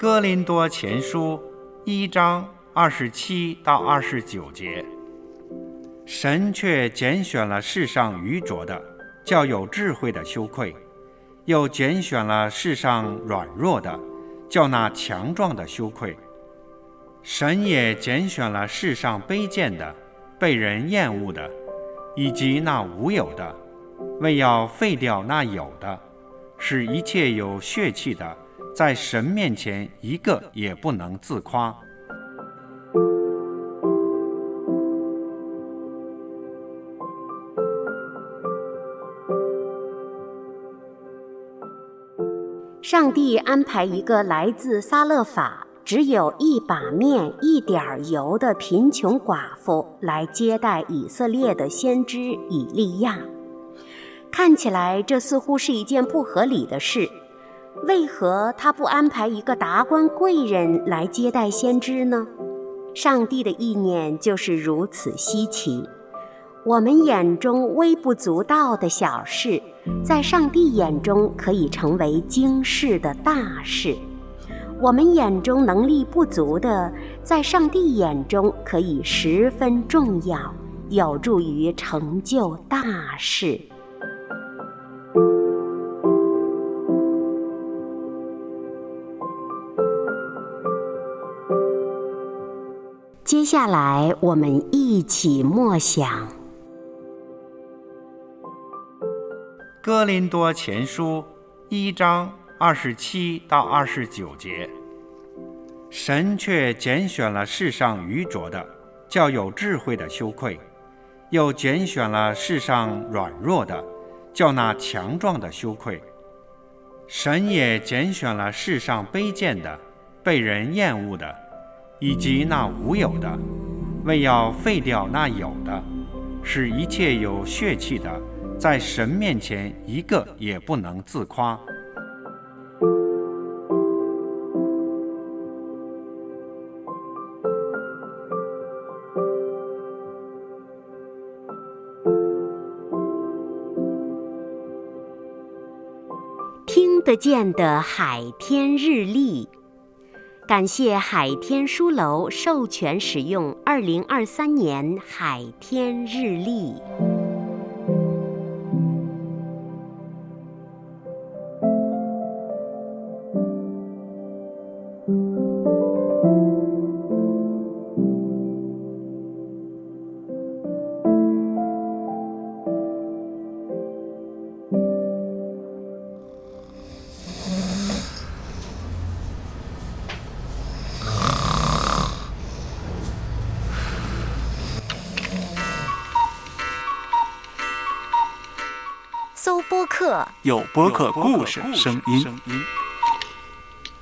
哥林多前书一章二十七到二十九节，神却拣选了世上愚拙的，叫有智慧的羞愧；又拣选了世上软弱的，叫那强壮的羞愧。神也拣选了世上卑贱的、被人厌恶的，以及那无有的，为要废掉那有的，使一切有血气的。在神面前，一个也不能自夸。上帝安排一个来自撒勒法、只有一把面、一点油的贫穷寡妇来接待以色列的先知以利亚。看起来，这似乎是一件不合理的事。为何他不安排一个达官贵人来接待先知呢？上帝的意念就是如此稀奇。我们眼中微不足道的小事，在上帝眼中可以成为惊世的大事；我们眼中能力不足的，在上帝眼中可以十分重要，有助于成就大事。接下来，我们一起默想《哥林多前书》一章二十七到二十九节。神却拣选了世上愚拙的，叫有智慧的羞愧；又拣选了世上软弱的，叫那强壮的羞愧。神也拣选了世上卑贱的，被人厌恶的。以及那无有的，为要废掉那有的，使一切有血气的，在神面前一个也不能自夸。听得见的海天日历。感谢海天书楼授权使用二零二三年海天日历。搜播客，有播客故事声音。